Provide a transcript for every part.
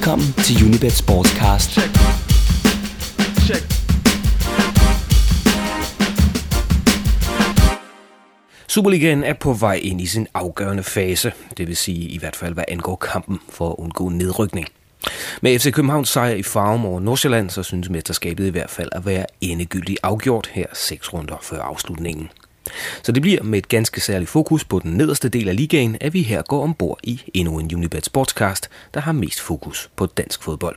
Velkommen til Unibet Sportscast. Check. Check. Superligaen er på vej ind i sin afgørende fase, det vil sige i hvert fald hvad angår kampen for at undgå nedrykning. Med FC Københavns sejr i Farum over Nordsjælland, så synes mesterskabet i hvert fald at være endegyldigt afgjort her seks runder før afslutningen. Så det bliver med et ganske særligt fokus på den nederste del af ligaen, at vi her går ombord i endnu en Unibet Sportscast, der har mest fokus på dansk fodbold.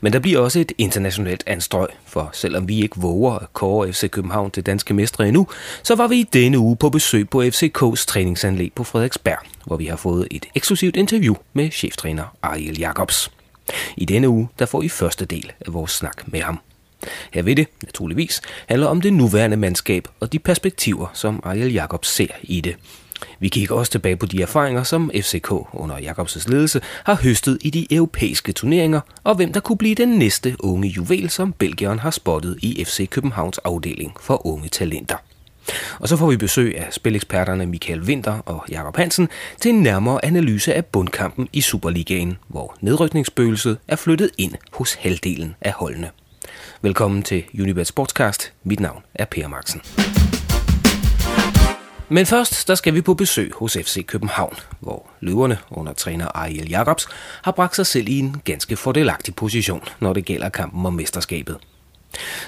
Men der bliver også et internationalt anstrøg, for selvom vi ikke våger at kåre FC København til danske mestre endnu, så var vi i denne uge på besøg på FCK's træningsanlæg på Frederiksberg, hvor vi har fået et eksklusivt interview med cheftræner Ariel Jacobs. I denne uge der får I første del af vores snak med ham. Her vil det, naturligvis, handler om det nuværende mandskab og de perspektiver, som Ariel Jacobs ser i det. Vi kigger også tilbage på de erfaringer, som FCK under Jacobs ledelse har høstet i de europæiske turneringer, og hvem der kunne blive den næste unge juvel, som Belgieren har spottet i FC Københavns afdeling for unge talenter. Og så får vi besøg af spileksperterne Michael Winter og Jakob Hansen til en nærmere analyse af bundkampen i Superligaen, hvor nedrykningsbøgelset er flyttet ind hos halvdelen af holdene. Velkommen til Unibet Sportscast. Mit navn er Per Marksen. Men først, der skal vi på besøg hos FC København, hvor løverne under træner Ariel Jacobs har bragt sig selv i en ganske fordelagtig position, når det gælder kampen om mesterskabet.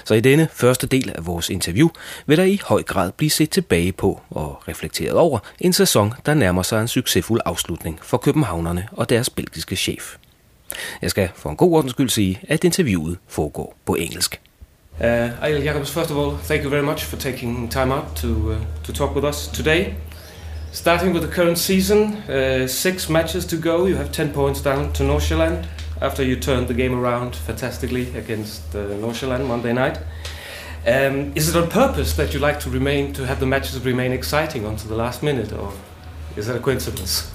Så i denne første del af vores interview vil der i høj grad blive set tilbage på og reflekteret over en sæson, der nærmer sig en succesfuld afslutning for københavnerne og deres belgiske chef. Jeg skal for en god ordens skyld sige, at interviewet foregår på engelsk. Uh, Ariel Jacobs, first of all, thank you very much for taking time out to, uh, to talk with us today. Starting with the current season, uh, six matches to go. You have 10 points down to Nordsjælland after you turned the game around fantastically against uh, Nordsjælland Monday night. Um, is it on purpose that you like to remain to have the matches remain exciting until the last minute, or is that a coincidence?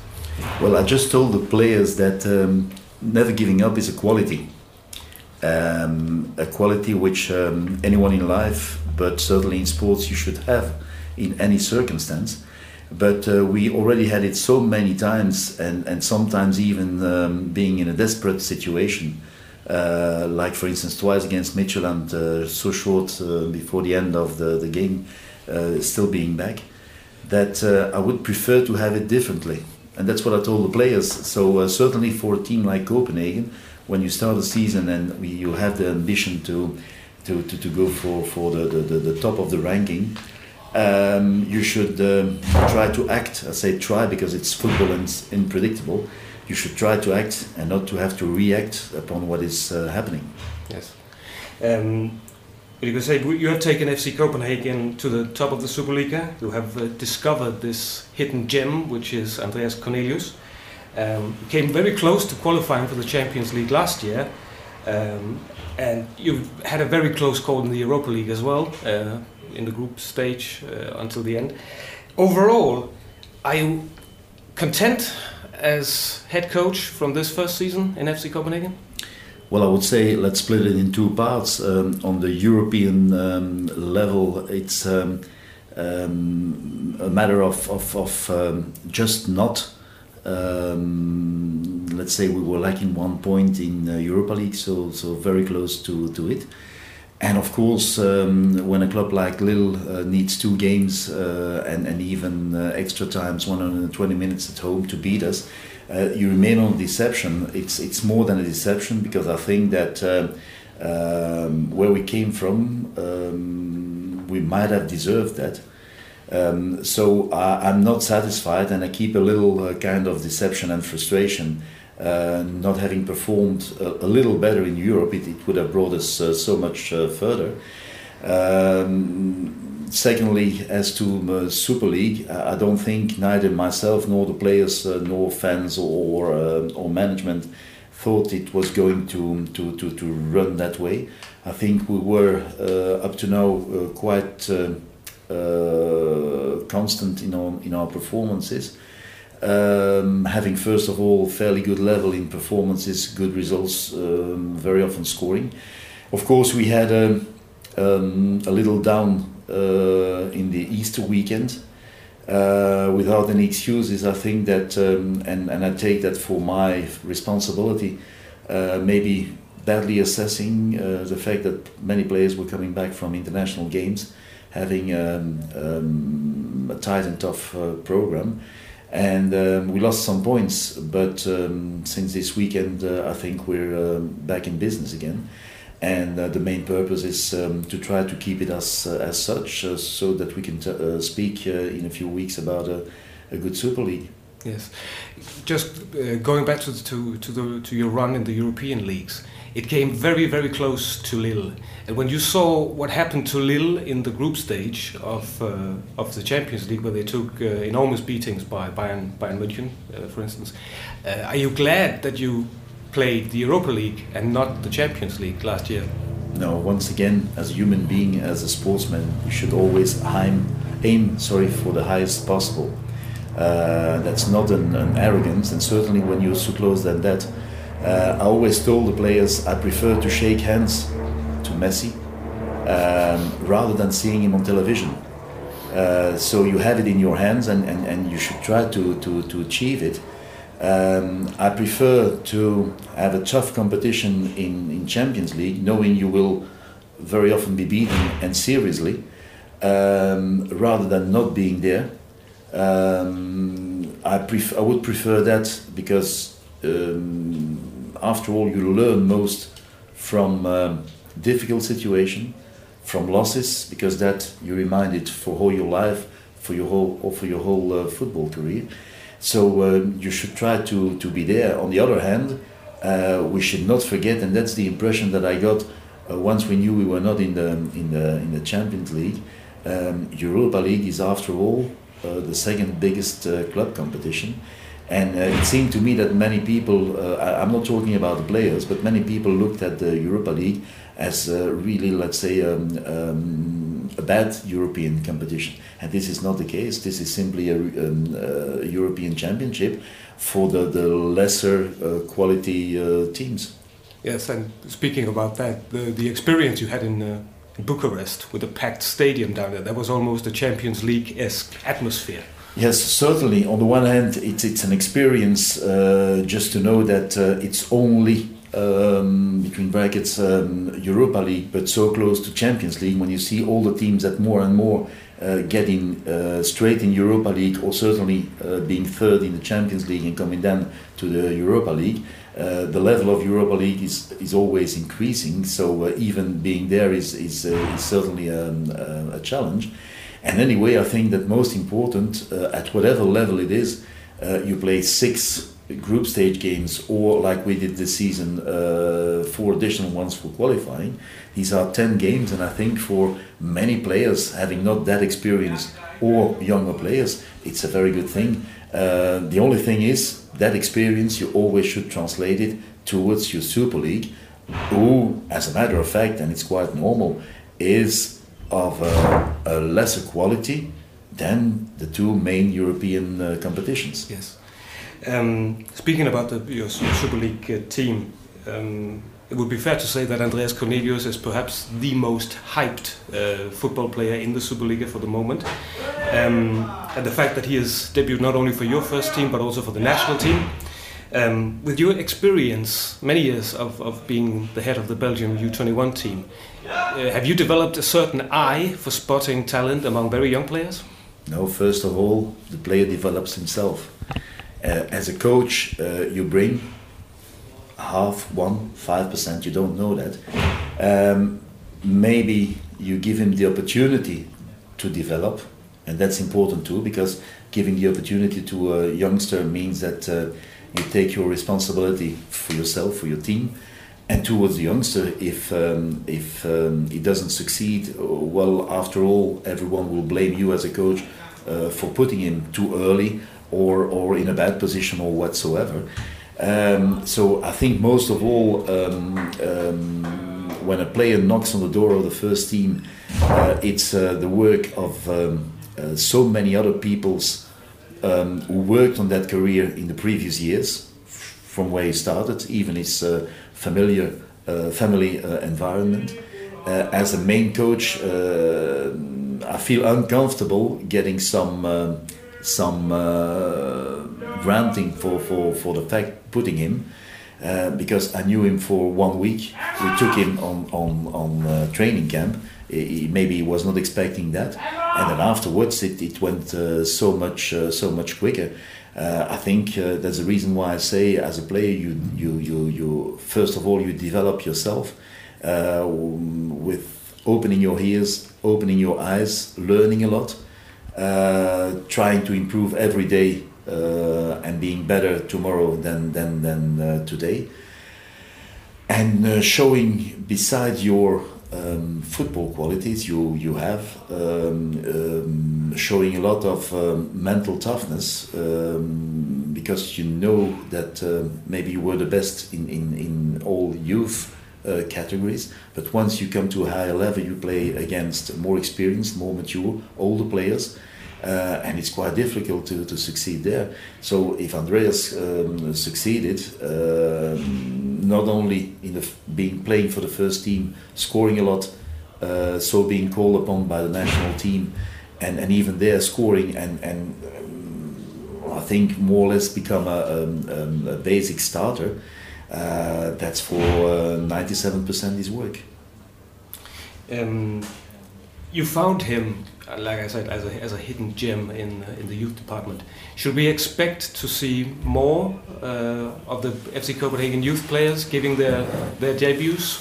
Well, I just told the players that um, never giving up is a quality. Um, a quality which um, anyone in life, but certainly in sports, you should have in any circumstance. But uh, we already had it so many times, and, and sometimes even um, being in a desperate situation, uh, like for instance twice against Midtjylland, uh, so short uh, before the end of the, the game, uh, still being back, that uh, I would prefer to have it differently and that's what I told the players. So uh, certainly for a team like Copenhagen, when you start a season and you have the ambition to to, to, to go for, for the, the, the, top of the ranking, um, you should um, try to act. I say try because it's football and it's unpredictable. You should try to act and not to have to react upon what is uh, happening. Yes. Um, you can say you have taken FC Copenhagen to the top of the Superliga. You have uh, discovered this hidden gem, which is Andreas Cornelius. Um, came very close to qualifying for the Champions League last year, um, and you've had a very close call in the Europa League as well, uh, in the group stage uh, until the end. Overall, are you content as head coach from this first season in FC Copenhagen? Well, I would say let's split it in two parts. Um, on the European um, level, it's um, um a matter of, of, of um, just not. Um, let's say we were lacking one point in uh, Europa League, so so very close to, to it. And of course, when a club like Lille uh, needs two games uh, and, and even uh, extra times, 120 minutes at home to beat us, uh, you remain on deception. It's it's more than a deception because I think that uh, um, where we came from, um, we might have deserved that. Um, so I, am not satisfied, and I keep a little uh, kind of deception and frustration. Uh, not having performed a, a, little better in Europe, it, it would have brought us uh, so much uh, further. Um, secondly, as to uh, Super League, I don't think neither myself nor the players uh, nor fans or uh, or management thought it was going to, to, to, to run that way. I think we were uh, up to now uh, quite constant in our, in our performances. Um, having first of all fairly good level in performances, good results, um, very often scoring. Of course, we had a, um, a little down in the Easter weekend. Uh, without any excuses, I think that, um, and, and I take that for my responsibility. uh, maybe badly assessing uh, the fact that many players were coming back from international games, having um, um, a tight and tough uh, program. And um, we lost some points, but um, since this weekend, uh, I think we're um, back in business again. And uh, the main purpose is um, to try to keep it as, uh, as such, so that we can t- speak in a few weeks about a, a good Super League. Yes, just uh, going back to to to, the, to your run in the European leagues, it came very very close to Lille. And when you saw what happened to Lille in the group stage of uh, of the Champions League, where they took uh, enormous beatings by Bayern Bayern München, uh, for instance, uh, are you glad that you played the Europa League and not the Champions League last year? No. Once again, as a human being, as a sportsman, you should always aim aim sorry for the highest possible. Uh, that's not an, an, arrogance, and certainly when you're so close than that, uh, I always told the players I prefer to shake hands to Messi um, rather than seeing him on television. Uh, so you have it in your hands, and, and, and you should try to, to, to achieve it. Um, I prefer to have a tough competition in, in Champions League, knowing you will very often be beaten and seriously, um, rather than not being there. Um, I, pref- I would prefer that because, um, after all, you learn most from um, difficult situation, from losses, because that you reminded for all your life, for your whole or for your whole uh, football career. So um, you should try to, to be there. On the other hand, uh, we should not forget, and that's the impression that I got uh, once we knew we were not in the in the in the Champions League. Um, Europa League is, after all, uh, the second biggest uh, club competition. And uh, it seemed to me that many people, I, am not talking about the players, but many people looked at the Europa League as really, let's say, um, um, a bad European competition. And this is not the case. This is simply a, um, a European championship for the, the lesser uh, quality uh, teams. Yes, and speaking about that, the, the experience you had in uh, Bucharest with a packed stadium down there. That was almost a Champions League esque atmosphere. Yes, certainly. On the one hand, it's, it's an experience uh, just to know that uh, it's only um, between brackets um, Europa League, but so close to Champions League. When you see all the teams that more and more uh, getting uh, straight in Europa League, or certainly uh, being third in the Champions League and coming down to the Europa League, uh, the level of Europa League is, is always increasing. So uh, even being there is, is, uh, is certainly um, a challenge. And anyway, I think that most important, at whatever level it is, you play six group stage games, or like we did this season, four additional ones for qualifying. These are 10 games, and I think for many players, having not that experience or younger players, it's a very good thing. the only thing is, that experience, you always should translate it towards your Super League, who, as a matter of fact, and it's quite normal, is of a, a lesser quality than the two main European uh, competitions. Yes. Um, speaking about the, your Super League uh, team, um, it would be fair to say that Andreas Cornelius is perhaps the most hyped uh, football player in the Superliga for the moment. Um, and the fact that he has debuted not only for your first team but also for the national team. Um, with your experience, many years of, of being the head of the Belgium U21 team, uh, have you developed a certain eye for spotting talent among very young players? No, first of all, the player develops himself. Uh, as a coach, uh, you bring half, one, five percent. You don't know that. Um, maybe you give him the opportunity to develop, and that's important too because giving the opportunity to a youngster means that uh, you take your responsibility for yourself, for your team, and towards the youngster. If um, if um, he doesn't succeed, well, after all, everyone will blame you as a coach uh, for putting him too early or or in a bad position or whatsoever. Um, so I think most of all, um, um, when a player knocks on the door of the first team, uh, it's uh, the work of um, uh, so many other people's um, who worked on that career in the previous years, from where he started, even his uh, familiar uh, family uh, environment. as a main coach, I feel uncomfortable getting some some granting for, for, for the fact putting him. uh, because I knew him for one week. We took him on on on uh, training camp. He, maybe he was not expecting that, and then afterwards it, it went uh, so much uh, so much quicker. Uh, I think uh, that's the reason why I say, as a player, you you you you first of all you develop yourself with opening your ears, opening your eyes, learning a lot, trying to improve every day uh, and being better tomorrow than than than uh, today, and uh, showing beside your um, football qualities you you have um, um, showing a lot of mental toughness um, because you know that uh, maybe you were the best in in, in all youth uh, categories but once you come to a higher level you play against more experienced more mature older players uh, and it's quite difficult to, to succeed there. So if Andreas um, succeeded, um, not only in the being playing for the first team, scoring a lot, uh, so being called upon by the national team, and, and even there scoring and and um, I think more or less become a, um, um, a basic starter. Uh, that's for uh, ninety-seven percent of his work. Um, you found him like I said, as a, as a hidden gem in in the youth department. Should we expect to see more uh, of the FC Copenhagen youth players giving their their debuts?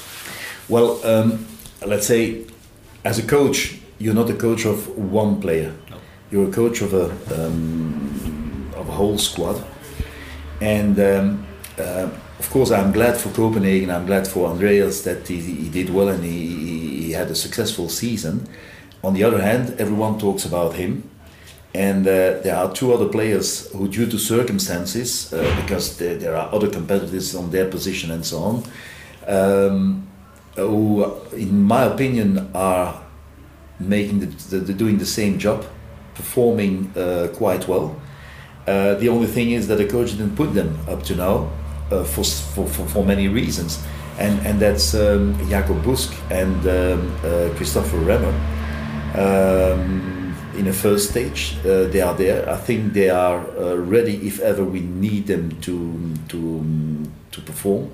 Well, um, let's say, as a coach, you're not a coach of one player. No. You're a coach of a um, of a whole squad, and. Um, uh, of course, I'm glad for Copenhagen. I'm glad for Andreas that he, he did well and he, he had a successful season. On the other hand, everyone talks about him. And uh, there are two other players who, due to circumstances, uh, because there, there, are other competitors on their position and so on, um, who, in my opinion, are making the, the, the doing the same job, performing uh, quite well. Uh, the only thing is that the coach didn't put them up to now uh, for, for, for, many reasons. And, and that's um, Jakob Busk and um, uh, Christopher Remmer um, in a first stage. Uh, they are there. I think they are uh, ready if ever we need them to to to perform.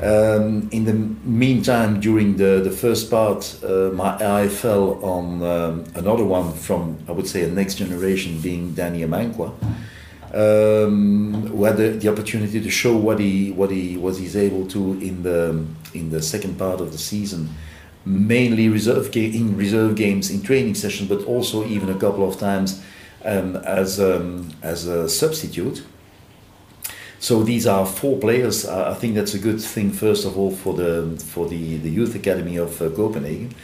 Um, in the meantime, during the, the first part, uh, my eye fell on um, another one from, I would say, a next generation, being Danny Amankwa, um, who had the, the, opportunity to show what he what he was he's able to in the in the second part of the season mainly reserve in reserve games in training sessions, but also even a couple of times um, as um, as a substitute. So these are four players. I think that's a good thing. First of all, for the for the, the youth academy of uh, Copenhagen,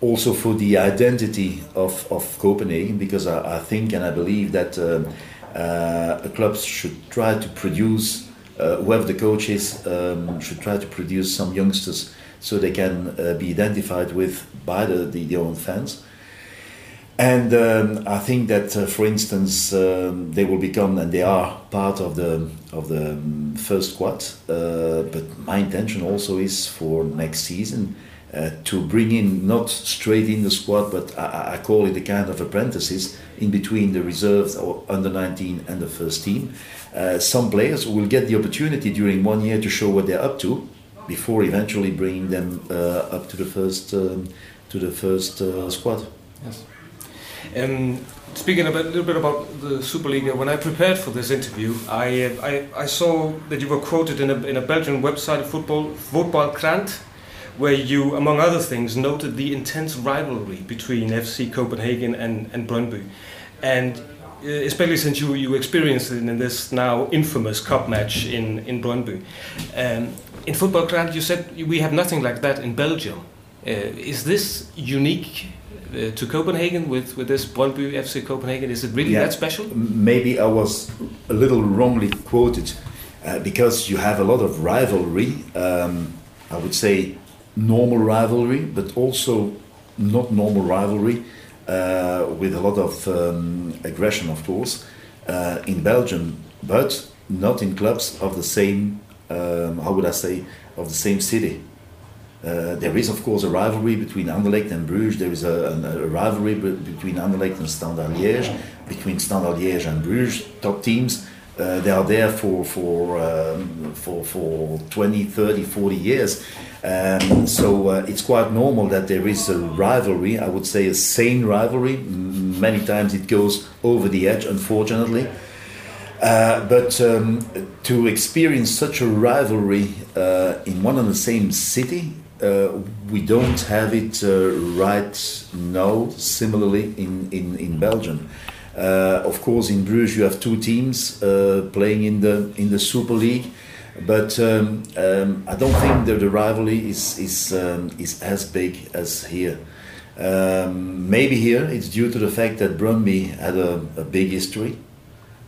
also for the identity of, of Copenhagen, because I, I think and I believe that um, uh, clubs should try to produce uh, whoever the coach is um, should try to produce some youngsters so they can uh, be identified with by the, the, the own fans. And um, I think that, uh, for instance, um, they will become and they are part of the of the um, first squad. Uh, but my intention also is for next season uh, to bring in not straight in the squad, but I, I, call it a kind of apprentices in between the reserves or under 19 and the first team. Uh, some players will get the opportunity during one year to show what they're up to, before eventually bringing them uh, up to the first um, to the first uh, squad. Yes. Um, speaking a, bit, little bit about the Superliga, when I prepared for this interview, I, I, I saw that you were quoted in a, in a Belgian website, football, Voetbalkrant, where you, among other things, noted the intense rivalry between FC Copenhagen and, and Brøndby. And uh, especially since you, you experienced it in this now infamous cup match in, in Brøndby. Um, in football, Grant, you said we have nothing like that in Belgium. Uh, is this unique uh, to Copenhagen with, with this Brøndby FC Copenhagen? Is it really yeah, that special? Maybe I was a little wrongly quoted uh, because you have a lot of rivalry. Um, I would say normal rivalry, but also not normal rivalry uh, with a lot of um, aggression, of course, uh, in Belgium, but not in clubs of the same um, how would I say, of the same city. Uh, there is, of course, a rivalry between Anderlecht and Bruges. There is a, a, a rivalry between Anderlecht and Standard Liège, between Standard Liège and Bruges, top teams. Uh, they are there for for um, for for 20, 30, 40 years. Um, so uh, it's quite normal that there is a rivalry. I would say a sane rivalry. Many times it goes over the edge, unfortunately. Uh, but um, to experience such a rivalry uh, in one and the same city, uh, we don't have it uh, right now. Similarly, in in in Belgium. Uh, of course, in Bruges you have two teams uh, playing in the in the Super League, but um, um, I don't think that the rivalry is is um, is as big as here. Um, maybe here it's due to the fact that Brøndby had a, a big history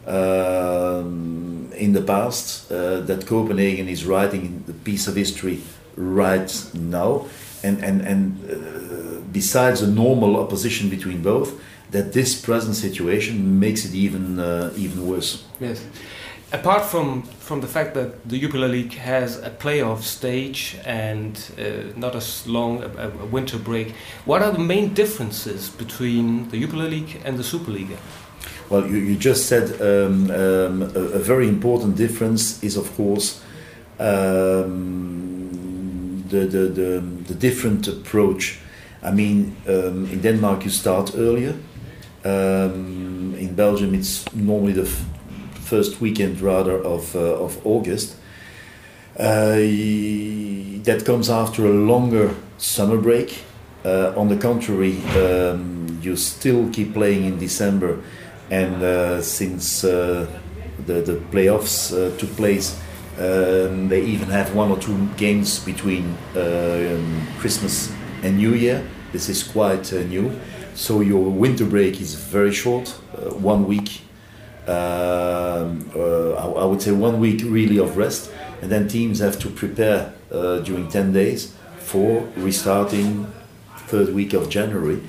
um, in the past. Uh, that Copenhagen is writing the piece of history right now, and and and uh, besides the normal opposition between both that this present situation makes it even uh, even worse. Yes. Apart from from the fact that the Jupiler League has a playoff stage and uh, not as long a, a, winter break, what are the main differences between the Jupiler League and the Superliga? Well, you, you just said um, um, a, a, very important difference is, of course, um, the, the, the, the, different approach. I mean, um, in Denmark, you start earlier um, in Belgium, it's normally the first weekend rather of, uh, of August. Uh, that comes after a longer summer break. Uh, on the contrary, um, you still keep playing in December, and uh, since uh, the, the playoffs uh, took place, um, they even have one or two games between um, Christmas and New Year. This is quite new. So your winter break is very short, uh, one week. Um, uh, I, I, would say one week really of rest, and then teams have to prepare uh, during ten days for restarting third week of January,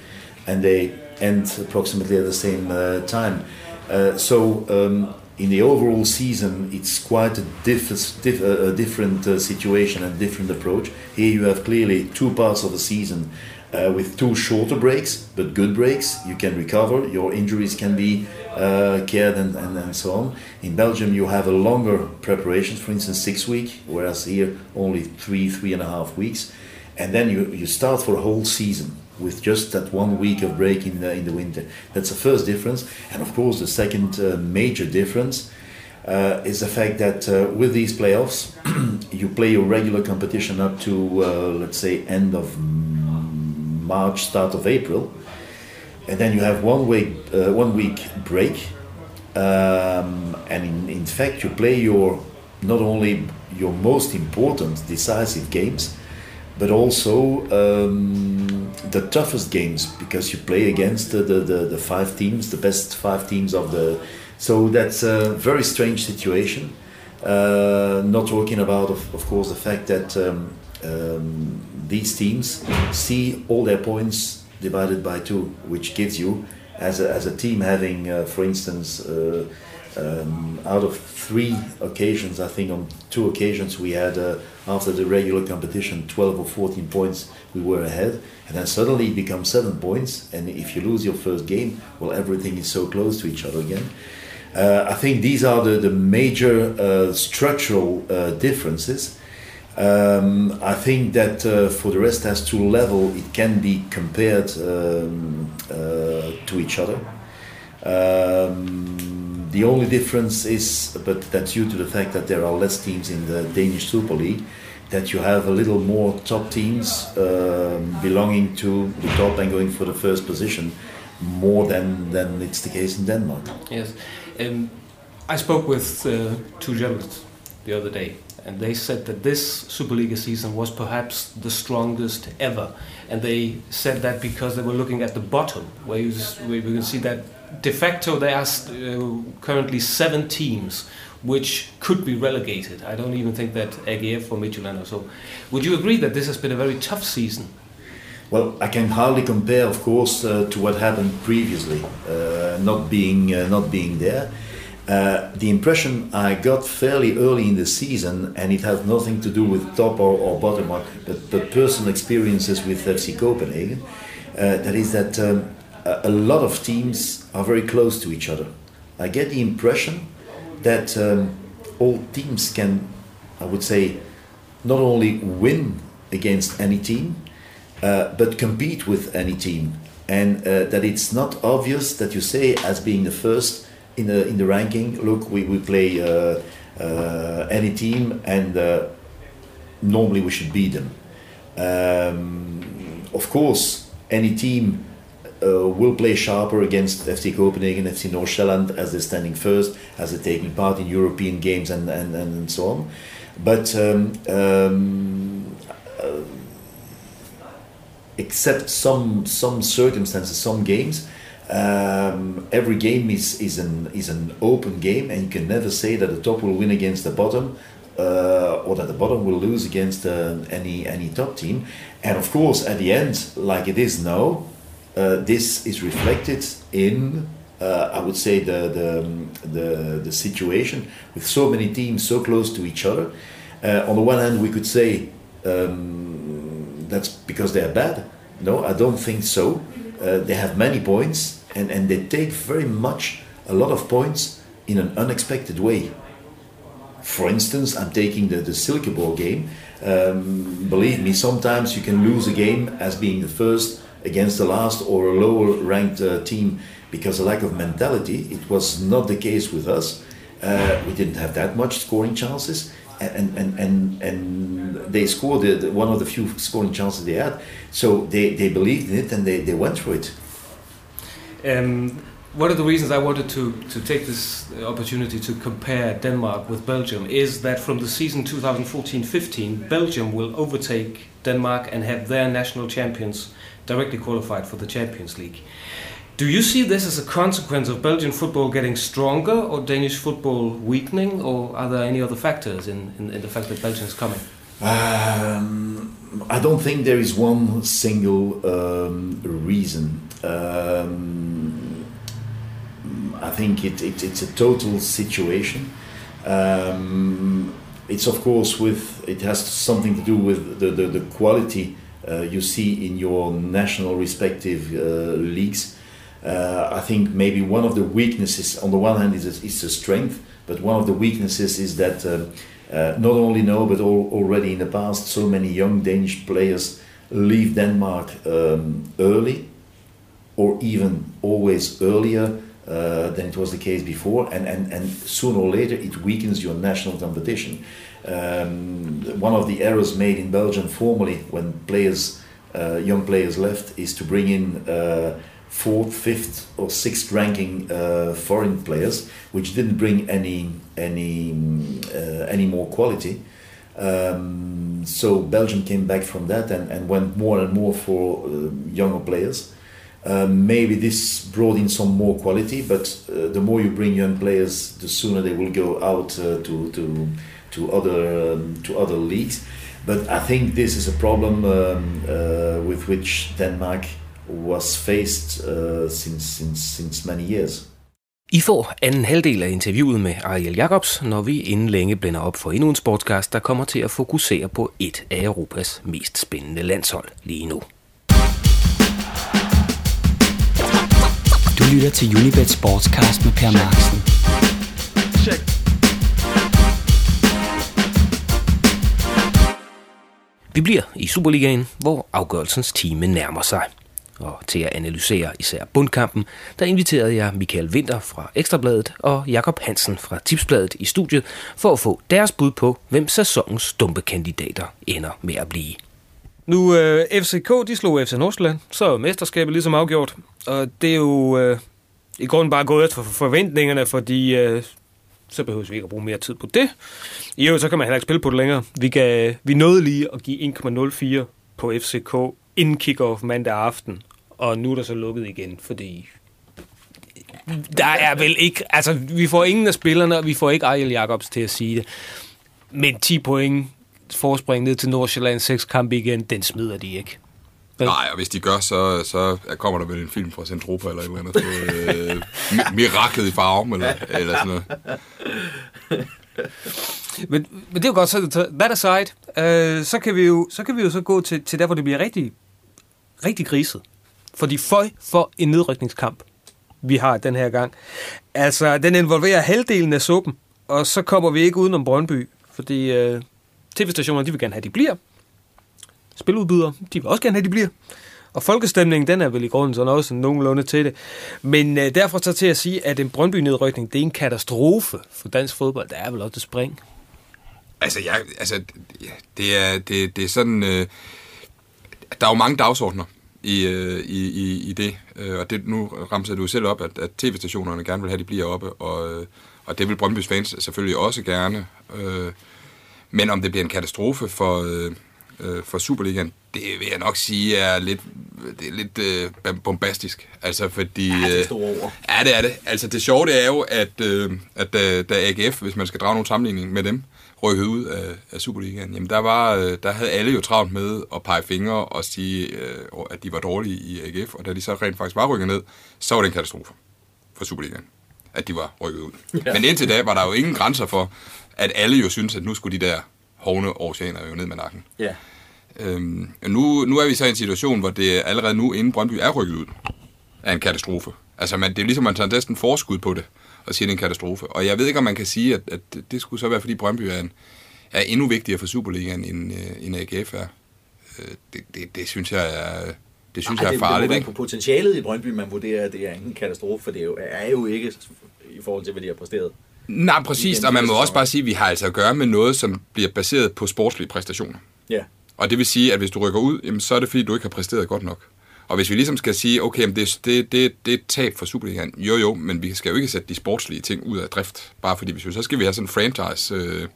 and they end approximately at the same uh, time. Uh, so um, in the overall season, it's quite a, diff- diff- a different uh, situation and different approach. Here you have clearly two parts of the season uh, with two shorter breaks, but good breaks. You can recover. Your injuries can be uh, cared and, and, and so on. In Belgium, you have a longer preparation, for instance, six week, whereas here only three, three and a half weeks. And then you, you start for a whole season with just that one week of break in the, in the winter. That's the first difference. And of course, the second uh, major difference uh, is the fact that uh, with these playoffs, you play your regular competition up to, uh, let's say, end of March, start of April, and then you have one week uh, one week break, um, and in, in fact you play your not only your most important decisive games, but also um, the toughest games because you play against the, the, the, the, five teams, the best five teams of the. So that's a very strange situation. Uh, not talking about, of, of course, the fact that um, um, these teams see all their points divided by two, which gives you, as a, as a team, having, uh, for instance, uh, um, out of three occasions, I think on two occasions we had, uh, after the regular competition, 12 or 14 points we were ahead, and then suddenly it becomes seven points, and if you lose your first game, well, everything is so close to each other again. Uh, I think these are the, the major uh, structural uh, differences um, I think that uh, for the rest, as to level, it can be compared um, uh, to each other. Um, the only difference is, but that's due to the fact that there are less teams in the Danish Super League, that you have a little more top teams um, belonging to the top and going for the first position more than, than it's the case in Denmark. Yes. Um, I spoke with uh, two journalists the other day and they said that this Superliga season was perhaps the strongest ever. And they said that because they were looking at the bottom, where you, where you can see that de facto there are uh, currently seven teams which could be relegated. I don't even think that AGF or Midtjylland or so. Would you agree that this has been a very tough season? Well, I can hardly compare, of course, uh, to what happened previously, uh, not being uh, not being there. Uh, the impression I got fairly early in the season, and it has nothing to do with top or, or bottom, but, but personal experiences with FC Copenhagen, uh, that is that um, a lot of teams are very close to each other. I get the impression that um, all teams can, I would say, not only win against any team, uh, but compete with any team. And uh, that it's not obvious that you say, as being the first in the, in the ranking, look, we, we play uh, uh any team and uh, normally we should beat them. Um, of course, any team uh, will play sharper against FC Copenhagen, FC North Nordsjælland as they're standing first, as they're taking part in European games and, and, and so on. But um, um, uh, except some some circumstances, some games, um, every game is is an is an open game, and you can never say that the top will win against the bottom. Uh, or that the bottom will lose against uh, any any top team, and of course at the end, like it is now, uh, this is reflected in uh, I would say the, the, the the situation with so many teams so close to each other. Uh, on the one hand, we could say um, that's because they are bad. No, I don't think so. Uh, they have many points and, and they take very much a lot of points in an unexpected way. For instance, I'm taking the, the Silke Ball game. Um, believe me, sometimes you can lose a game as being the first against the last or a lower ranked uh, team because of lack of mentality. It was not the case with us. Uh, we didn't have that much scoring chances. And, and, and, and they scored the, one of the few scoring chances they had. So they, they believed in it and they, they went for it. Um, one of the reasons I wanted to, to take this opportunity to compare Denmark with Belgium is that from the season 2014-15, Belgium will overtake Denmark and have their national champions directly qualified for the Champions League. Do you see this as a consequence of Belgian football getting stronger or Danish football weakening, or are there any other factors in, in, in the fact that Belgium is coming? Um, I don't think there is one single um, reason. Um, I think it, it, it's a total situation. Um, it's of course with it has something to do with the, the, the quality uh, you see in your national respective uh, leagues. Uh, I think maybe one of the weaknesses, on the one hand, is a, strength, but one of the weaknesses is that not only now, but all, already in the past, so many young Danish players leave Denmark um, early, or even always earlier uh, than it was the case before, and, and, and sooner or later it weakens your national competition. Um, one of the errors made in Belgium formerly when players, uh, young players left, is to bring in uh, fourth, fifth, or sixth ranking uh, foreign players, which didn't bring any any uh, any more quality. Um, so Belgium came back from that and, and went more and more for uh, younger players. Um, maybe this brought in some more quality, but uh, the more you bring young players, the sooner they will go out uh, to to to other um, to other leagues. But I think this is a problem um, uh, with which Denmark was faced uh, since, since, since many years. I får anden halvdel af interviewet med Ariel Jacobs, når vi inden længe blænder op for endnu en sportscast, der kommer til at fokusere på et af Europas mest spændende landshold lige nu. Du lytter til Unibet Sportscast med Per Marksen. Check. Vi bliver i Superligaen, hvor afgørelsens time nærmer sig. Og til at analysere især bundkampen, der inviterede jeg Michael Winter fra Ekstrabladet og Jakob Hansen fra Tipsbladet i studiet for at få deres bud på, hvem sæsonens dumpe kandidater ender med at blive. Nu, øh, FCK, de slog FC Nordsjælland, så er mesterskabet ligesom afgjort. Og det er jo øh, i grunden bare gået efter forventningerne, fordi øh, så behøver vi ikke at bruge mere tid på det. I øvrigt, så kan man heller ikke spille på det længere. Vi, kan, vi nåede lige at give 1,04 på FCK inden kick-off mandag aften, og nu er der så lukket igen, fordi der er vel ikke, altså vi får ingen af spillerne, og vi får ikke Ariel Jacobs til at sige det. Men 10 point forspring ned til Nordsjælland, 6 kampe igen, den smider de ikke. Nej, og hvis de gør, så, så kommer der vel en film fra Centropa eller et eller andet. Så, øh, miraklet i farven, eller, eller sådan noget. men, men det er jo godt, så that aside, øh, så, kan vi jo, så kan vi jo så gå til, til der, hvor det bliver rigtig, rigtig griset. Fordi føj for en nedrykningskamp, vi har den her gang. Altså, den involverer halvdelen af suppen, Og så kommer vi ikke udenom Brøndby, fordi øh, tv-stationerne, de vil gerne have, at de bliver. Spiludbydere, de vil også gerne have, at de bliver. Og folkestemningen, den er vel i grunden sådan også nogenlunde til det. Men øh, derfor så til at sige, at en Brøndby-nedrykning, det er en katastrofe for dansk fodbold. Det er vel også et spring. Altså, jeg, altså det, er, det, det er sådan... Øh, der er jo mange dagsordner i, øh, i, i, i det. Øh, og det, nu ramser du selv op, at, at tv-stationerne gerne vil have, at de bliver oppe. Og, øh, og det vil Brøndby's fans selvfølgelig også gerne. Men om det bliver en katastrofe for, for Superligaen, det vil jeg nok sige er lidt, det er lidt øh, bombastisk. Altså fordi... Ja, det er store ord. Ja, det er det. Altså det sjove det er jo, at, øh, at da, da AGF, hvis man skal drage nogle sammenligning med dem, rykkede ud af, af Superligaen, jamen der, var, øh, der havde alle jo travlt med at pege fingre og sige, øh, at de var dårlige i AGF, og da de så rent faktisk var rykket ned, så var det en katastrofe for Superligaen, at de var rykket ud. Ja. Men indtil da var der jo ingen grænser for, at alle jo synes, at nu skulle de der hovne oceaner jo ned med nakken. Ja. Øhm, nu, nu er vi så i en situation, hvor det allerede nu, inden Brøndby er rykket ud, er en katastrofe. Altså, man, det er ligesom, man tager næsten forskud på det, og siger, det er en katastrofe. Og jeg ved ikke, om man kan sige, at, at det skulle så være, fordi Brøndby er, en, er endnu vigtigere for Superligaen, end, øh, end AGF er. Øh, det, det, det, synes jeg er, det synes Ej, jeg er farligt, det, det på potentialet i Brøndby, man vurderer, at det er ingen katastrofe, for det er jo, er jo ikke i forhold til, hvad de har præsteret. Nej, præcis, og man må også så- bare sige, at vi har altså at gøre med noget, som bliver baseret på sportslige præstationer. Ja. Og det vil sige, at hvis du rykker ud, jamen, så er det fordi, du ikke har præsteret godt nok. Og hvis vi ligesom skal sige, okay, men det, det, det, det er et tab for Superligaen, jo jo, men vi skal jo ikke sætte de sportslige ting ud af drift, bare fordi hvis vi, så skal vi have sådan en franchise, øh,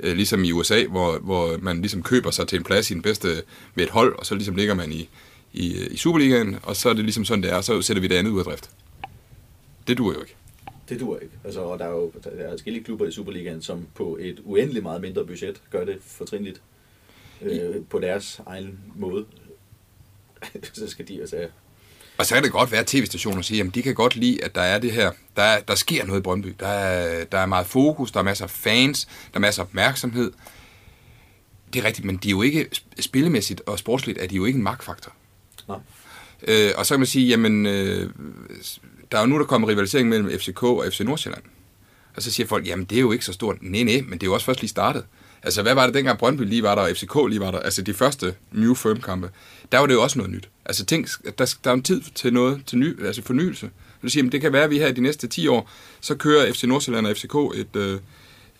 øh, ligesom i USA, hvor, hvor man ligesom køber sig til en plads i den bedste ved et hold, og så ligesom ligger man i, i, i Superligaen, og så er det ligesom sådan, det er, så sætter vi det andet ud af drift. Det duer jo ikke. Det duer ikke. Altså, og der er jo der er forskellige klubber i Superligaen, som på et uendeligt meget mindre budget gør det fortrinligt øh, på deres egen måde. så skal de altså... Og så kan det godt være, at tv-stationer siger, at de kan godt lide, at der er det her, der, er, der sker noget i Brøndby. Der er, der er meget fokus, der er masser af fans, der er masser af opmærksomhed. Det er rigtigt, men de er jo ikke, spillemæssigt og sportsligt, er de jo ikke en magtfaktor. Nej. Øh, og så kan man sige, jamen, øh, der er jo nu, der kommer rivalisering mellem FCK og FC Nordsjælland. Og så siger folk, jamen det er jo ikke så stort. Nej, nej, men det er jo også først lige startet. Altså, hvad var det dengang Brøndby lige var der, og FCK lige var der? Altså, de første New Firm-kampe, der var det jo også noget nyt. Altså, tænk, der, der er en tid til noget, til ny, altså fornyelse. Du siger, jamen, det kan være, at vi her de næste 10 år, så kører FC Nordsjælland og FCK et, øh,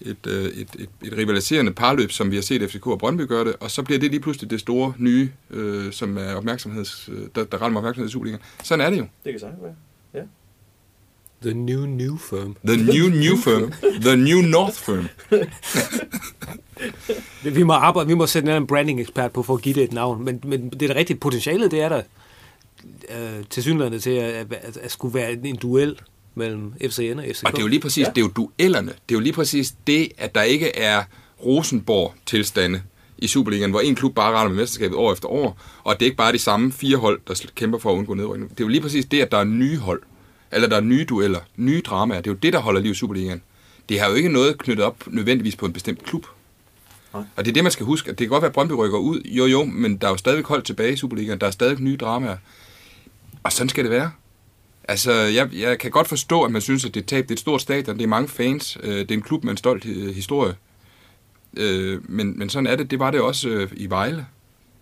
et, øh, et, et, et rivaliserende parløb, som vi har set FCK og Brøndby gøre det, og så bliver det lige pludselig det store nye, øh, som er opmærksomheds, øh, der, der rammer opmærksomhed i Superligaen. Sådan er det jo. Det kan sagtens være. Ja. The new, new firm. The new new firm. The new North firm. Vi må arbejde, vi må sætte en branding-ekspert på for at give det et navn, men, men det er det rigtige potentiale, det er der øh, til synligheden til at, at, at, skulle være en duel mellem FCN og FCK. Og det er jo lige præcis, ja. det er jo duellerne. Det er jo lige præcis det, at der ikke er Rosenborg-tilstande i Superligaen, hvor en klub bare retter med mesterskabet år efter år, og det ikke bare er de samme fire hold, der kæmper for at undgå nedrykning. Det er jo lige præcis det, at der er nye hold, eller der er nye dueller, nye dramaer. Det er jo det, der holder liv i Superligaen. Det har jo ikke noget knyttet op nødvendigvis på en bestemt klub. Nej. Og det er det, man skal huske. At det kan godt være, at Brøndby rykker ud, jo jo, men der er jo stadig hold tilbage i Superligaen. Der er stadig nye dramaer. Og sådan skal det være. Altså, jeg, jeg kan godt forstå, at man synes, at det er tab. Det er et stort stadion, det er mange fans, øh, det er en klub med en stolt øh, historie. Øh, men, men sådan er det. Det var det også i Vejle,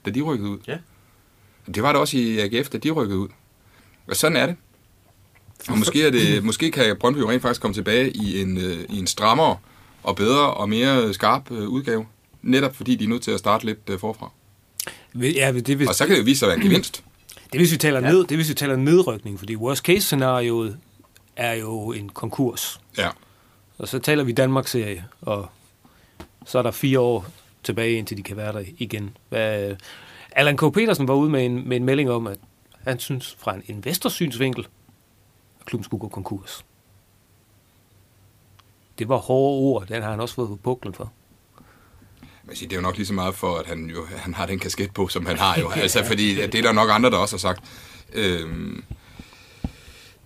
da de rykkede ud. Ja. Det var det også i AGF, da de rykkede ud. Og sådan er det. Og måske, er det, måske kan Brøndby jo rent faktisk komme tilbage i en, øh, i en strammere og bedre og mere skarp øh, udgave. Netop fordi de er nødt til at starte lidt øh, forfra. Ja, det hvis, Og så kan det jo vise sig at være en gevinst. det hvis vi taler ned, det hvis vi taler nedrykning, fordi worst case scenariot er jo en konkurs. Ja. Og så taler vi Danmarks serie, og så er der fire år tilbage, indtil de kan være der igen. Hvad, Allan K. Petersen var ude med en, med en melding om, at han synes fra en investorsynsvinkel, klubben skulle gå konkurs. Det var hårde ord, den har han også fået på puklen for. Men sige, det er jo nok lige så meget for, at han, jo, han har den kasket på, som han har jo. Altså, fordi det er der nok andre, der også har sagt. Øhm,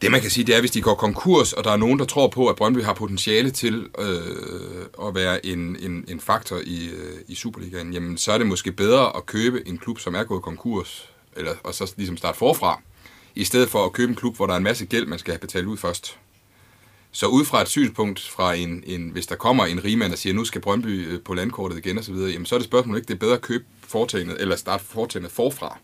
det man kan sige, det er, hvis de går konkurs, og der er nogen, der tror på, at Brøndby har potentiale til øh, at være en, en, en faktor i, øh, i Superligaen, jamen så er det måske bedre at købe en klub, som er gået konkurs, eller, og så ligesom starte forfra, i stedet for at købe en klub, hvor der er en masse gæld, man skal have betalt ud først. Så ud fra et synspunkt fra en, en hvis der kommer en rigmand og siger, nu skal Brøndby øh, på landkortet igen og så videre, jamen så er det spørgsmålet ikke, det er bedre at købe foretagendet, eller starte foretagendet forfra,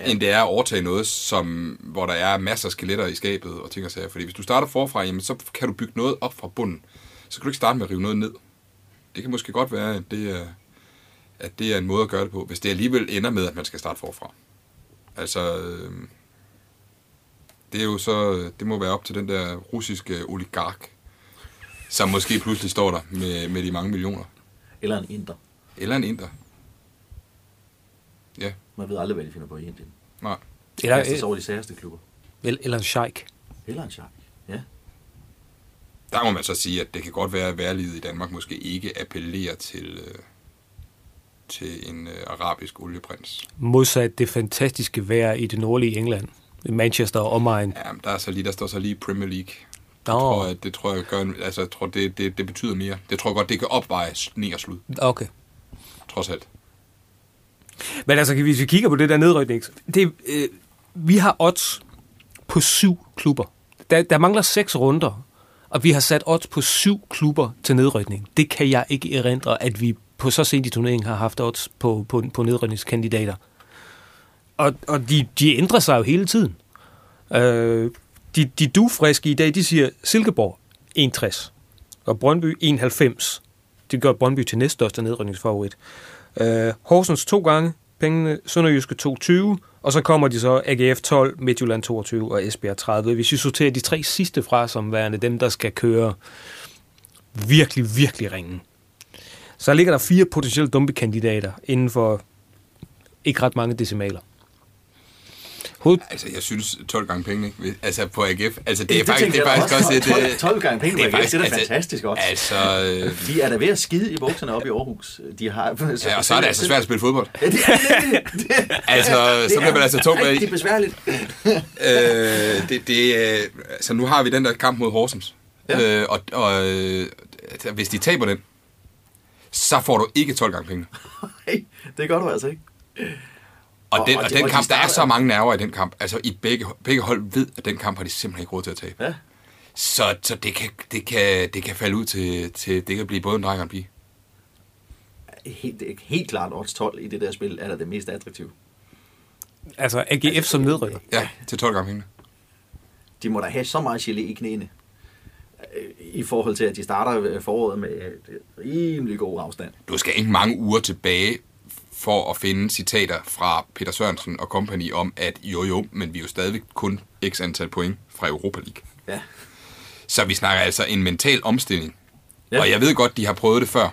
ja. end det er at overtage noget, som, hvor der er masser af skeletter i skabet og ting og sager. Fordi hvis du starter forfra, jamen så kan du bygge noget op fra bunden. Så kan du ikke starte med at rive noget ned. Det kan måske godt være, at det er, at det er en måde at gøre det på, hvis det alligevel ender med, at man skal starte forfra. Altså, øh, det er jo så, det må være op til den der russiske oligark, som måske pludselig står der med, med de mange millioner. Eller en inder. Eller en inder. Ja, Man ved aldrig, hvad de finder på i Indien. nej. Eller, Eller, så over de særste klubber. eller, eller en sheik. Eller en shark. Ja. Der må man så sige, at det kan godt være, at værlivet i Danmark måske ikke appellerer til, øh, til en øh, arabisk olieprins. Modsat det fantastiske vejr i det nordlige England. Manchester og omegn. Ja, men der, er så lige, der står så lige Premier League. Jeg tror, at det tror jeg gør, altså, jeg tror, det, det, det betyder mere. Det tror jeg godt, det kan opvejes ned og slud, okay. trods alt. Men altså, hvis vi kigger på det der nedrykning, det, øh, vi har odds på syv klubber. Der, der mangler seks runder, og vi har sat odds på syv klubber til nedrykning. Det kan jeg ikke erindre, at vi på så sent i turneringen har haft odds på, på, på nedrykningskandidater. Og, og de, de ændrer sig jo hele tiden. Øh, de, de dufriske i dag, de siger Silkeborg 61, og Brøndby 91. Det gør Brøndby til næststørste nedrykningsfavorit. Øh, Horsens to gange pengene, Sønderjyske 22, og så kommer de så AGF 12, Midtjylland 22 og Esbjerg 30. Hvis vi sorterer de tre sidste fra som værende dem, der skal køre virkelig, virkelig ringen, så ligger der fire potentielle dumpekandidater inden for ikke ret mange decimaler. Hoved, Altså, jeg synes 12 gange penge, ikke? Altså, på AGF. Altså, det er Det faktisk, det er faktisk også. også... 12 det, 12 gange penge, det er det er, faktisk- det er da altså- fantastisk også. Altså, øh, De er da ved at skide i bukserne op i Aarhus. De har, ja, og så er det altså svært at spille fodbold. Ja, det er nemlig. Det- Altså, så bliver man altså tung med rigtig besværligt. øh, det, det, altså, nu har vi den der kamp mod Horsens. Ja. Øh, og og øh, altså, hvis de taber den, så får du ikke 12 gange penge. Nej, det gør du altså ikke. Og, Og- den, og og de- den og de kamp, der er så mange nerver i den kamp. Altså, i begge, begge hold ved, at den kamp har de simpelthen ikke råd til at tabe. Ja. Så, så det, kan, det, kan, det kan falde ud til, til, det kan blive både en dreng og en pige. Helt, det er helt klart odds 12 i det der spil er da det mest attraktive. altså AGF som nedrykker. Ja, til 12 gange penge. De må da have så meget gelé i knæene. øh, I forhold til, at de starter øh, foråret med øh, rimelig god afstand. Du skal ikke mange uger tilbage for at finde citater fra Peter Sørensen og company om, at jo jo, men vi er jo stadigvæk kun x antal point fra Europa League. Ja. Så vi snakker altså en mental omstilling. Ja. Og jeg ved godt, de har prøvet det før,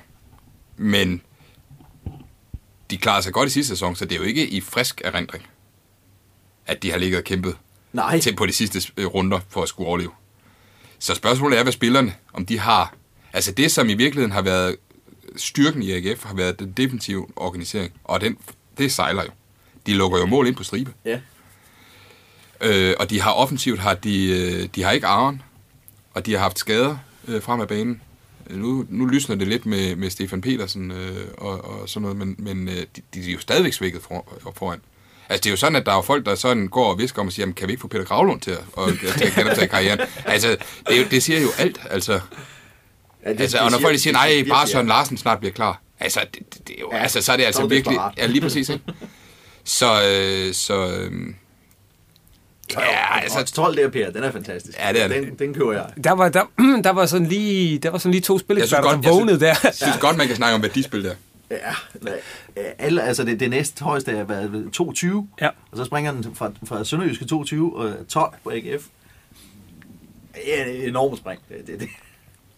men de klarede sig godt i sidste sæson, så det er jo ikke i frisk erindring, at de har ligget og kæmpet Nej. til på de sidste øh, runder for at skulle overleve. Så spørgsmålet er, hvad spillerne, om de har... Altså det, som i virkeligheden har været styrken i AGF, har været den defensive organisering, og den, det sejler jo. De lukker jo mål ind på stribe. Ja. Øh, og de har offensivt, har de, øh, de har ikke Aron, og de har haft skader øh, frem af banen. Øh, Nu, nu lysner det lidt med, med Stefan Petersen øh, og, og sådan noget, men, men øh, de, de er jo stadigvæk svækket for, foran. Altså, det er jo sådan, at der er folk, der sådan går og visker om og siger, jamen, kan vi ikke få Peter Gravlund til at, at, at, at genoptage karrieren? Altså, det, er jo- det siger jo alt, altså. Ja det, altså og når folk siger, nej, virkelig, bare. Søren Larsen snart bliver klar. Altså, det, det, det er jo, Ja, altså, så er det så altså det virkelig... Ja, lige præcis, ikke? Så, øh, så øh, Ja, altså- altså, 12 der, Per, den er fantastisk. Ja, det er det. Den, den køber jeg. Der var, der, der var sådan lige, der var sådan lige to jeg spilleksperter, jeg vågnede der. synes, synes godt, man kan snakke om værdispil der. Ja, ja, alle, altså det, det næste højeste er været 22, Ja. og så springer den fra, fra Sønderjyske 22 og 12 på AGF. Ja, det er et enormt spring. Det, det, det.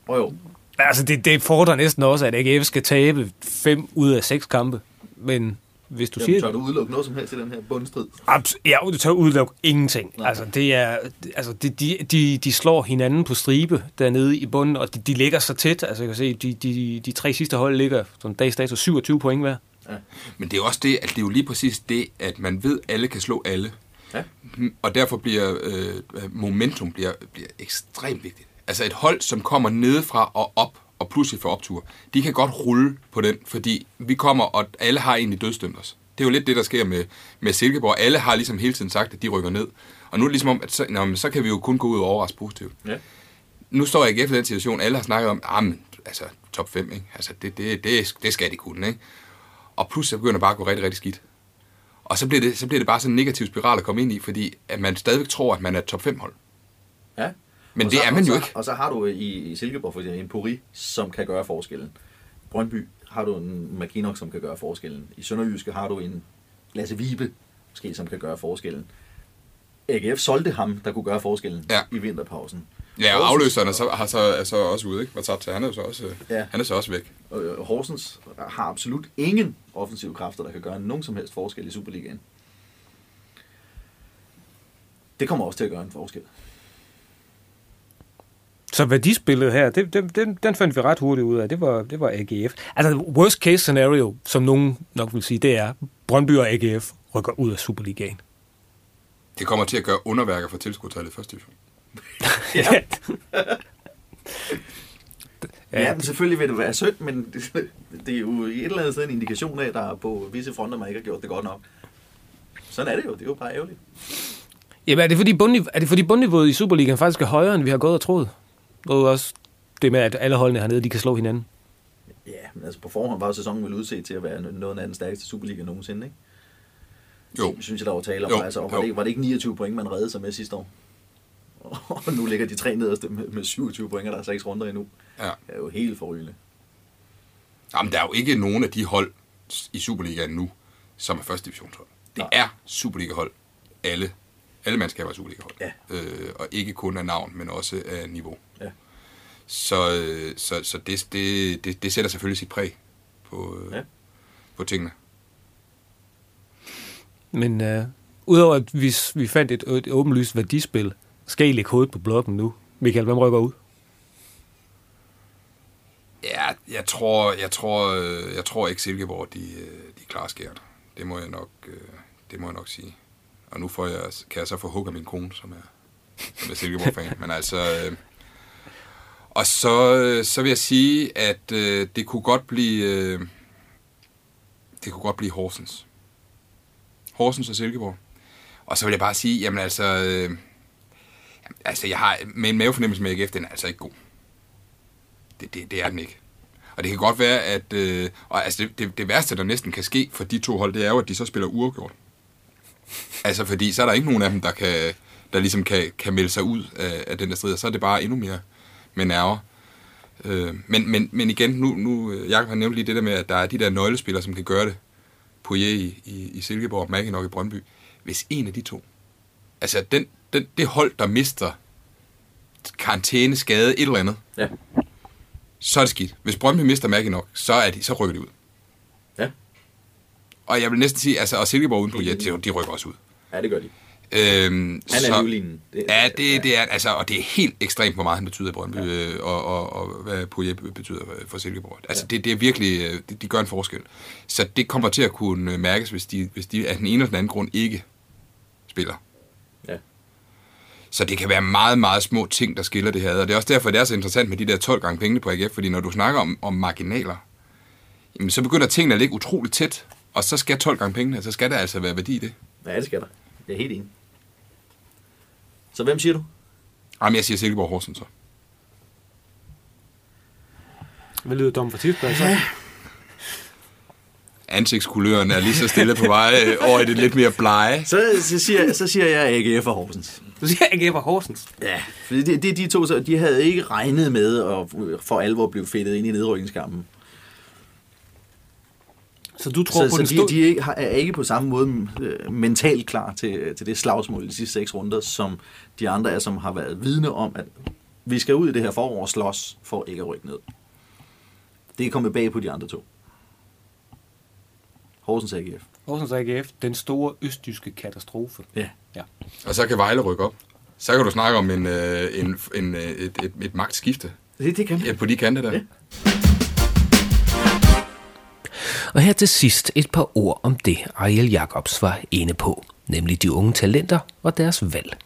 Oh, jo. Altså, det, det fordrer næsten også, at AGF skal tabe fem ud af seks kampe. Men hvis du Jamen, siger... tør du udelukke noget som helst i den her bundstrid? Abs- ja, du tør udelukke ingenting. Nej. Altså, det er, altså de, de, de, de slår hinanden på stribe dernede i bunden, og de, de ligger så tæt. Altså, jeg kan se, de, de, de tre sidste hold ligger som dags dato 27 point hver. Men det er jo også det, at det er jo lige præcis det, at man ved, at alle kan slå alle. Ja. Og derfor bliver øh, momentum bliver, bliver ekstremt vigtigt. Altså et hold, som kommer nedefra og op, og pludselig får optur, de kan godt rulle på den, fordi vi kommer, og alle har egentlig dødstømt os. Det er jo lidt det, der sker med, med Silkeborg. Alle har ligesom hele tiden sagt, at de rykker ned. Og nu er det ligesom om, at så, nå, men så kan vi jo kun gå ud og overraske positivt. Ja. nu står jeg ikke efter den situation, alle har snakket om, ah, men, altså top 5, ikke? Altså, det, det, det, det skal de kunne, ikke? Og pludselig begynder det bare at gå rigtig, rigtig skidt. Og så bliver, det, så bliver det bare sådan en negativ spiral at komme ind i, fordi at man stadigvæk tror, at man er et top 5 hold. Ja. Men Og det så- er man jo ikke. Og så har du i, i Silkeborg for eksempel en Puri, som kan gøre forskellen. Brøndby har du en Makinok, som kan gøre forskellen. I Sønderjyske har du en Lasse Vibe, måske, som kan gøre forskellen. AGF solgte ham, der kunne gøre forskellen Ja. i vinterpausen. Ja, og afløseren er så, har så, er så også ude, ikke? Var til, han er så også, Ja. han er så også væk. Og øh, Horsens har absolut ingen offensive kræfter, der kan gøre nogen som helst forskel i Superligaen. Det kommer også til at gøre en forskel. Så værdispillet her, det, det, den, den fandt vi ret hurtigt ud af. Det var, det var AGF. Altså, worst case scenario, som nogen nok vil sige, det er, Brøndby og AGF rykker ud af Superligaen. Det kommer til at gøre underværker for tilskudtallet i første division. Ja. Ja. Ja, men selvfølgelig vil det være synd, men det, det er jo i et eller andet sted en indikation af, at der er på visse fronter, man ikke har gjort det godt nok. Sådan er det jo. Det er jo bare ærgerligt. Jamen, er det, fordi bundniveau, er det fordi bundniveauet i Superligaen faktisk er højere, end vi har gået og troet? Og også det med, at alle holdene hernede, de kan slå hinanden. Ja, men altså på forhånd var sæsonen vel udset til at være noget af den stærkeste Superliga nogensinde, ikke? Jo, Synes jeg, der var tale om. Jo, altså, og var, jo. det, ikke- var det ikke 29 point, man reddede sig med sidste år? Og nu ligger de tre nederste med, med 27 point, og der er seks runder endnu. ja. Det er jo helt forrygende. Jamen, der er jo ikke nogen af de hold i Superligaen nu, som er første divisionshold. Det Nej. er Superliga-hold. Alle. Alle mandskaber er Superliga-hold. Ja. Øh, og ikke kun af navn, men også af niveau. Ja. Så, øh, så, så det, det, det, det sætter selvfølgelig sit præg på, øh, Ja. på tingene. Men øh, udover at vi, vi fandt et, et åbenlyst værdispil, skal I lægge hovedet på blokken nu? Michael, hvem rykker ud? Ja, jeg tror, jeg tror, øh, jeg tror ikke Silkeborg, de, de klarer skært. Det må jeg nok, det må jeg nok sige. Og nu får jeg, kan jeg så få hug af min kone, som er, som er Silkeborg-fan. Men altså... Øh, og så, øh, så vil jeg sige, at øh, det kunne godt blive... Øh, det kunne godt blive Horsens. Horsens og Silkeborg. Og så vil jeg bare sige, jamen altså... Øh, altså, jeg har med en mavefornemmelse med AGF, den er altså ikke god. Det, det, det er den ikke. Og det kan godt være, at... Øh, og altså det, det, det værste, der næsten kan ske for de to hold, det er jo, at de så spiller uafgjort. Altså, fordi så er der ikke nogen af dem, der, kan, der ligesom kan, kan melde sig ud af, af den der strid, og så er det bare endnu mere med nerver. Øh, men, men, men igen, nu, nu Jacob har nævnt lige det der med, at der er de der nøglespillere, som kan gøre det. Poirier i, i, i Silkeborg, Mackinock i Brøndby. Hvis en af de to, altså den, den, det hold, der mister karantæne, skade, et eller andet, Ja. så er det skidt. Hvis Brøndby mister Mackinock, så, er de, så rykker de ud. Ja. Og jeg vil næsten sige, altså, og Silkeborg uden på de, de rykker også ud. Ja, det gør de. Øhm, Han er livlinen. Det, Ja, det, det er, altså, og det er helt ekstremt, hvor meget han betyder i Brøndby, ja. og, og, og hvad Poirier betyder for Silkeborg. Altså, det, det er virkelig, øh, de, de gør en forskel. Så det kommer til at kunne øh, mærkes, hvis de, hvis de af den ene eller den anden grund ikke spiller. Ja. Så det kan være meget, meget små ting, der skiller det her. Og det er også derfor, det er så interessant med de der 12 gange pengene på AGF, fordi når du snakker om, om marginaler, jamen, så begynder tingene at ligge utroligt tæt, og så skal 12 gange pengene, så skal der altså være værdi i det. ja, det skal der. Jeg er helt enig. Så hvem siger du? Jamen, jeg siger Silkeborg Horsens så. Hvad lyder dom for tidsplads? Ja. Ansigtskuløren er lige så stille på vej øh, over i det lidt mere blege. Så, så, siger, så siger jeg AGF og Horsens. Du siger AGF og Horsens. Ja, for det, det, de to, så de havde ikke regnet med at for alvor blive fedtet ind i nedrykningskampen. Så du tror Så, på så den de, de er ikke- er på samme måde øh, mentalt klar til, til det slagsmål i de sidste seks runder, som de andre er, som har været vidne om, at vi skal ud i det her forår og slås for ikke at rykke ned. Det er kommet bag på de andre to. Horsens AGF. Horsens AGF, den store østjyske katastrofe. Ja. Ja. Og så kan Vejle rykke op. Så kan du snakke om en, øh, en, en, øh, et, et, et magtskifte Det, det kan ja, på de kanter der. Ja. Og her til sidst et par ord om det, Ariel Jacobs var inde på, nemlig de unge talenter og deres valg.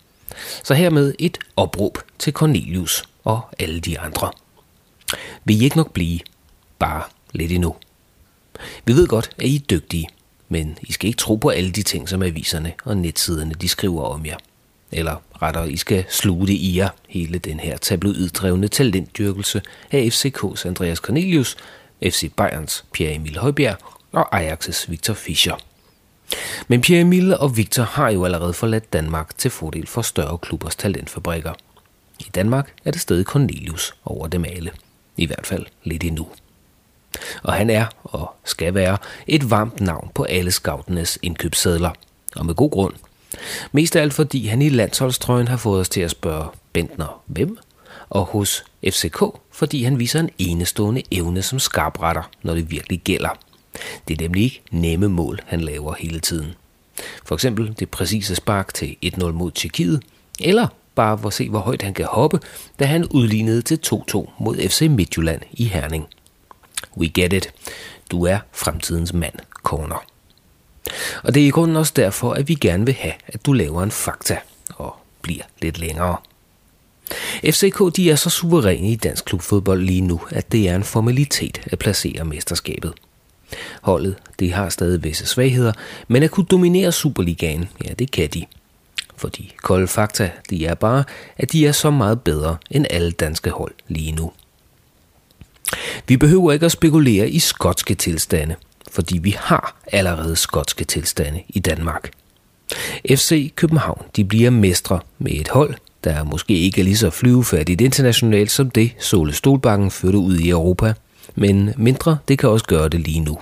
Så hermed et opråb til Cornelius og alle de andre. Vil I ikke nok blive? Bare lidt endnu. Vi ved godt, at I er dygtige, men I skal ikke tro på alle de ting, som aviserne og netsiderne de skriver om jer. Eller rettere, I skal sluge det i jer, hele den her tabloiddrevne talentdyrkelse af FCK's Andreas Cornelius, FC Bayerns Pierre Emil Højbjerg og Ajax's Victor Fischer. Men Pierre Emil og Victor har jo allerede forladt Danmark til fordel for større klubbers talentfabrikker. I Danmark er det stadig Cornelius over dem alle. I hvert fald lidt endnu. Og han er, og skal være, et varmt navn på alle scoutenes indkøbssedler. Og med god grund. Mest af alt fordi han i landsholdstrøjen har fået os til at spørge Bentner hvem, og hos FCK, fordi han viser en enestående evne som skarpretter, når det virkelig gælder. Det er nemlig ikke nemme mål, han laver hele tiden. For eksempel det præcise spark til 1-0 mod Tjekkiet, eller bare for at se, hvor højt han kan hoppe, da han udlignede til 2-2 mod FC Midtjylland i Herning. We get it. Du er fremtidens mand, corner. Og det er i grunden også derfor, at vi gerne vil have, at du laver en fakta og bliver lidt længere. FCK de er så suveræne i dansk klubfodbold lige nu, at det er en formalitet at placere mesterskabet. Holdet det har stadig visse svagheder, men at kunne dominere Superligaen, ja det kan de. For de kolde fakta, de er bare, at de er så meget bedre end alle danske hold lige nu. Vi behøver ikke at spekulere i skotske tilstande, fordi vi har allerede skotske tilstande i Danmark. FC København de bliver mestre med et hold, der måske ikke er lige så flyvefærdigt internationalt som det Sole Stolbakken førte ud i Europa, men mindre det kan også gøre det lige nu.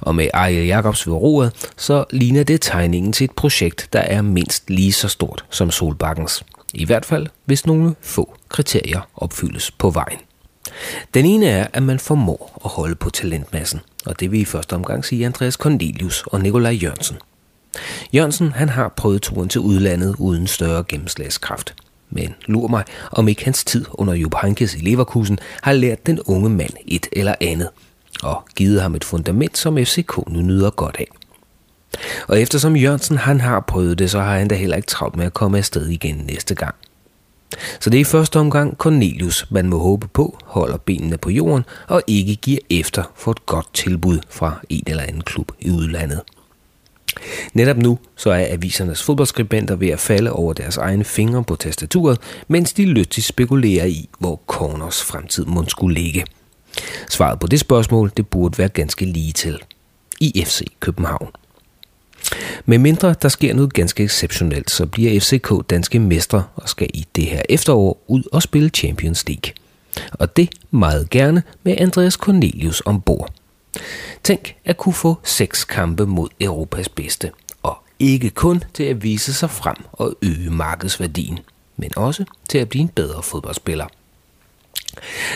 Og med Ariel Jacobs ved roret, så ligner det tegningen til et projekt, der er mindst lige så stort som Solbakkens. I hvert fald, hvis nogle få kriterier opfyldes på vejen. Den ene er, at man formår at holde på talentmassen, og det vil i første omgang sige Andreas Cornelius og Nikolaj Jørgensen. Jørgensen han har prøvet turen til udlandet uden større gennemslagskraft. Men lur mig, om ikke hans tid under Jupp Heynckes i Leverkusen har lært den unge mand et eller andet, og givet ham et fundament, som FCK nu nyder godt af. Og eftersom Jørgensen han har prøvet det, så har han da heller ikke travlt med at komme afsted igen næste gang. Så det er i første omgang Cornelius, man må håbe på, holder benene på jorden og ikke giver efter for et godt tilbud fra en eller anden klub i udlandet. Netop nu så er avisernes fodboldskribenter ved at falde over deres egne fingre på tastaturet, mens de lystigt spekulerer i, hvor Corners fremtid må skulle ligge. Svaret på det spørgsmål det burde være ganske lige til. I FC København. Med mindre der sker noget ganske exceptionelt, så bliver FCK danske mestre og skal i det her efterår ud og spille Champions League. Og det meget gerne med Andreas Cornelius ombord. Tænk at kunne få seks kampe mod Europas bedste, og ikke kun til at vise sig frem og øge markedsværdien, men også til at blive en bedre fodboldspiller.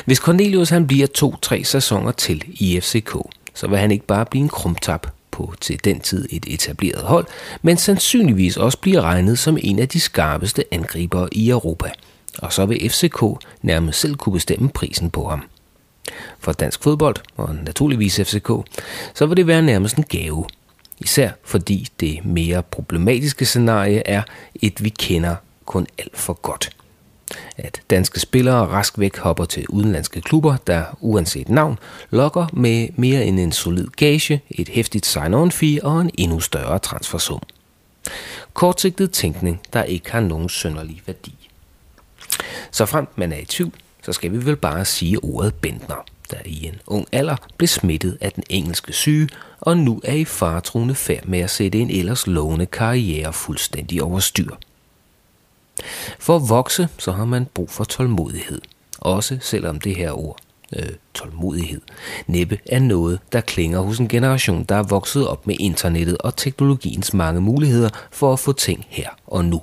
Hvis Cornelius han bliver to-tre sæsoner til i FCK, så vil han ikke bare blive en krumtap på til den tid et etableret hold, men sandsynligvis også blive regnet som en af de skarpeste angribere i Europa. Og så vil FCK nærmest selv kunne bestemme prisen på ham. For dansk fodbold, og naturligvis FCK, så vil det være nærmest en gave. Især fordi det mere problematiske scenarie er et, vi kender kun alt for godt – at danske spillere rask væk hopper til udenlandske klubber, der uanset navn lokker med mere end en solid gage, et hæftigt sign-on fee og en endnu større transfersum. Kortsigtet tænkning, der ikke har nogen sønderlig værdi. Så frem man er i tvivl, så skal vi vel bare sige ordet Bentner, der i en ung alder blev smittet af den engelske syge, og nu er i faretruende færd med at sætte en ellers lovende karriere fuldstændig over styr. For at vokse, så har man brug for tålmodighed. Også selvom det her ord, øh, tålmodighed, næppe er noget, der klinger hos en generation, der er vokset op med internettet og teknologiens mange muligheder for at få ting her og nu.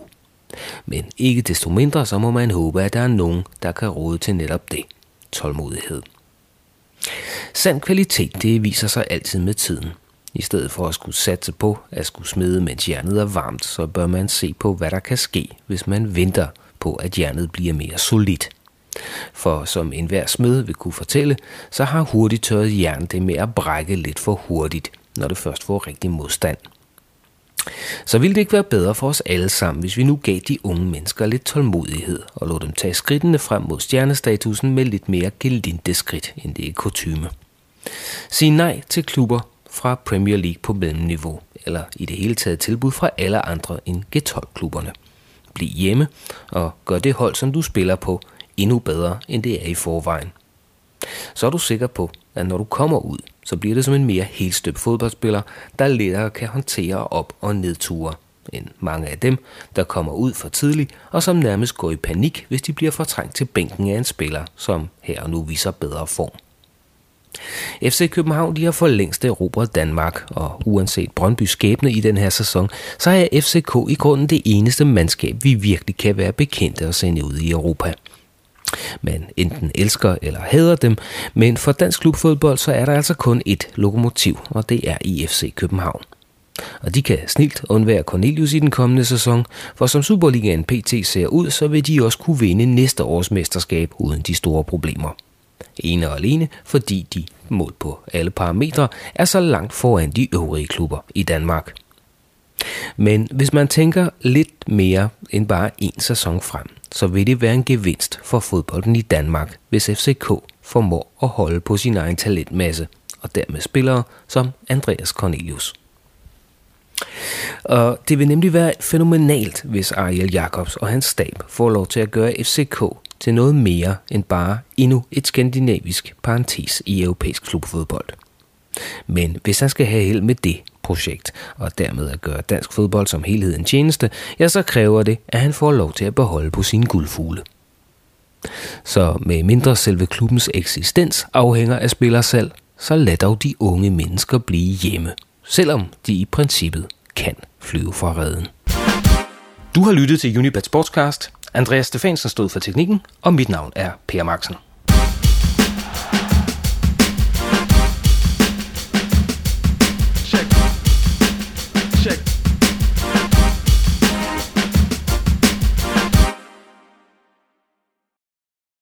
Men ikke desto mindre, så må man håbe, at der er nogen, der kan råde til netop det. Tålmodighed. Sand kvalitet, det viser sig altid med tiden. I stedet for at skulle satse på at skulle smide, mens jernet er varmt, så bør man se på, hvad der kan ske, hvis man venter på, at jernet bliver mere solidt. For som enhver smed vil kunne fortælle, så har hurtigt tørret jern det med at brække lidt for hurtigt, når det først får rigtig modstand. Så ville det ikke være bedre for os alle sammen, hvis vi nu gav de unge mennesker lidt tålmodighed og lod dem tage skridtene frem mod stjernestatusen med lidt mere gelinde skridt, end det er kutume. Sig nej til klubber, fra Premier League på mellemniveau, eller i det hele taget tilbud fra alle andre end G12-klubberne. bliv hjemme og gør det hold, som du spiller på, endnu bedre, end det er i forvejen. Så er du sikker på, at når du kommer ud, så bliver det som en mere helstøbt fodboldspiller, der lettere kan håndtere op- og nedture end mange af dem, der kommer ud for tidligt og som nærmest går i panik, hvis de bliver fortrængt til bænken af en spiller, som her og nu viser bedre form. FC København de har for længst erobret Danmark, og uanset Brøndby skæbne i den her sæson, så er FCK i grunden det eneste mandskab, vi virkelig kan være bekendte at sende ud i Europa. Man enten elsker eller hader dem, men for dansk klubfodbold så er der altså kun et lokomotiv, og det er IFC København. Og de kan snilt undvære Cornelius i den kommende sæson, for som Superligaen PT ser ud, så vil de også kunne vinde næste års mesterskab uden de store problemer. Ene og alene, fordi de, målt på alle parametre, er så langt foran de øvrige klubber i Danmark. Men hvis man tænker lidt mere end bare en sæson frem, så vil det være en gevinst for fodbolden i Danmark, hvis FCK formår at holde på sin egen talentmasse, og dermed spillere som Andreas Cornelius. Og det vil nemlig være fænomenalt, hvis Ariel Jacobs og hans stab får lov til at gøre FCK til noget mere end bare endnu et skandinavisk parentes i europæisk klubfodbold. Men hvis han skal have held med det projekt, og dermed at gøre dansk fodbold som helhed en tjeneste, ja, så kræver det, at han får lov til at beholde på sine guldfugle. Så med mindre selve klubbens eksistens afhænger af spillersalg, så lad dog de unge mennesker blive hjemme, selvom de i princippet kan flyve fra redden. Du har lyttet til Unibet Sportscast. Andreas Stefansen stod for teknikken, og mit navn er Per Maxen.